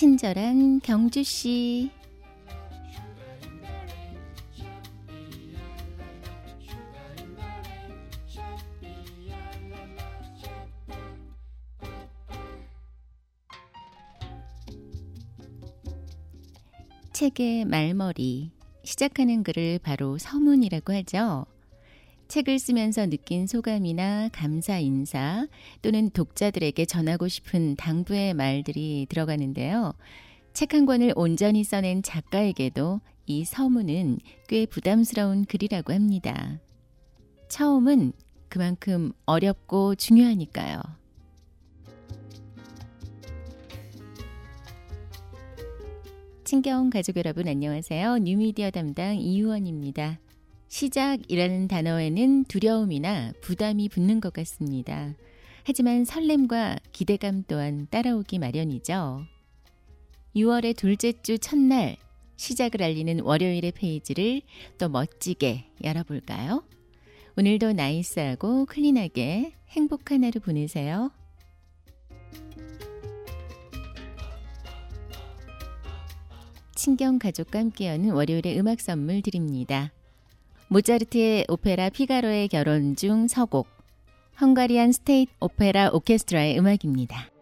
친절한 경주 씨. 책의 말머리, 시작하는 글을 바로 서문이라고 하죠. 책을 쓰면서 느낀 소감이나 감사 인사 또는 독자들에게 전하고 싶은 당부의 말들이 들어가는데요. 책 한 권을 온전히 써낸 작가에게도 이 서문은 꽤 부담스러운 글이라고 합니다. 처음은 그만큼 어렵고 중요하니까요. 친경 가족 여러분 안녕하세요. 뉴미디어 담당 이유원입니다. 시작이라는 단어에는 두려움이나 부담이 붙는 것 같습니다. 하지만 설렘과 기대감 또한 따라오기 마련이죠. 6월의 둘째 주 첫날 시작을 알리는 월요일의 페이지를 또 멋지게 열어볼까요? 오늘도 나이스하고 클린하게 행복한 하루 보내세요. 친경 가족과 함께 여는 월요일의 음악 선물 드립니다. 모차르트의 오페라 피가로의 결혼 중 서곡, 헝가리안 스테이트 오페라 오케스트라의 음악입니다.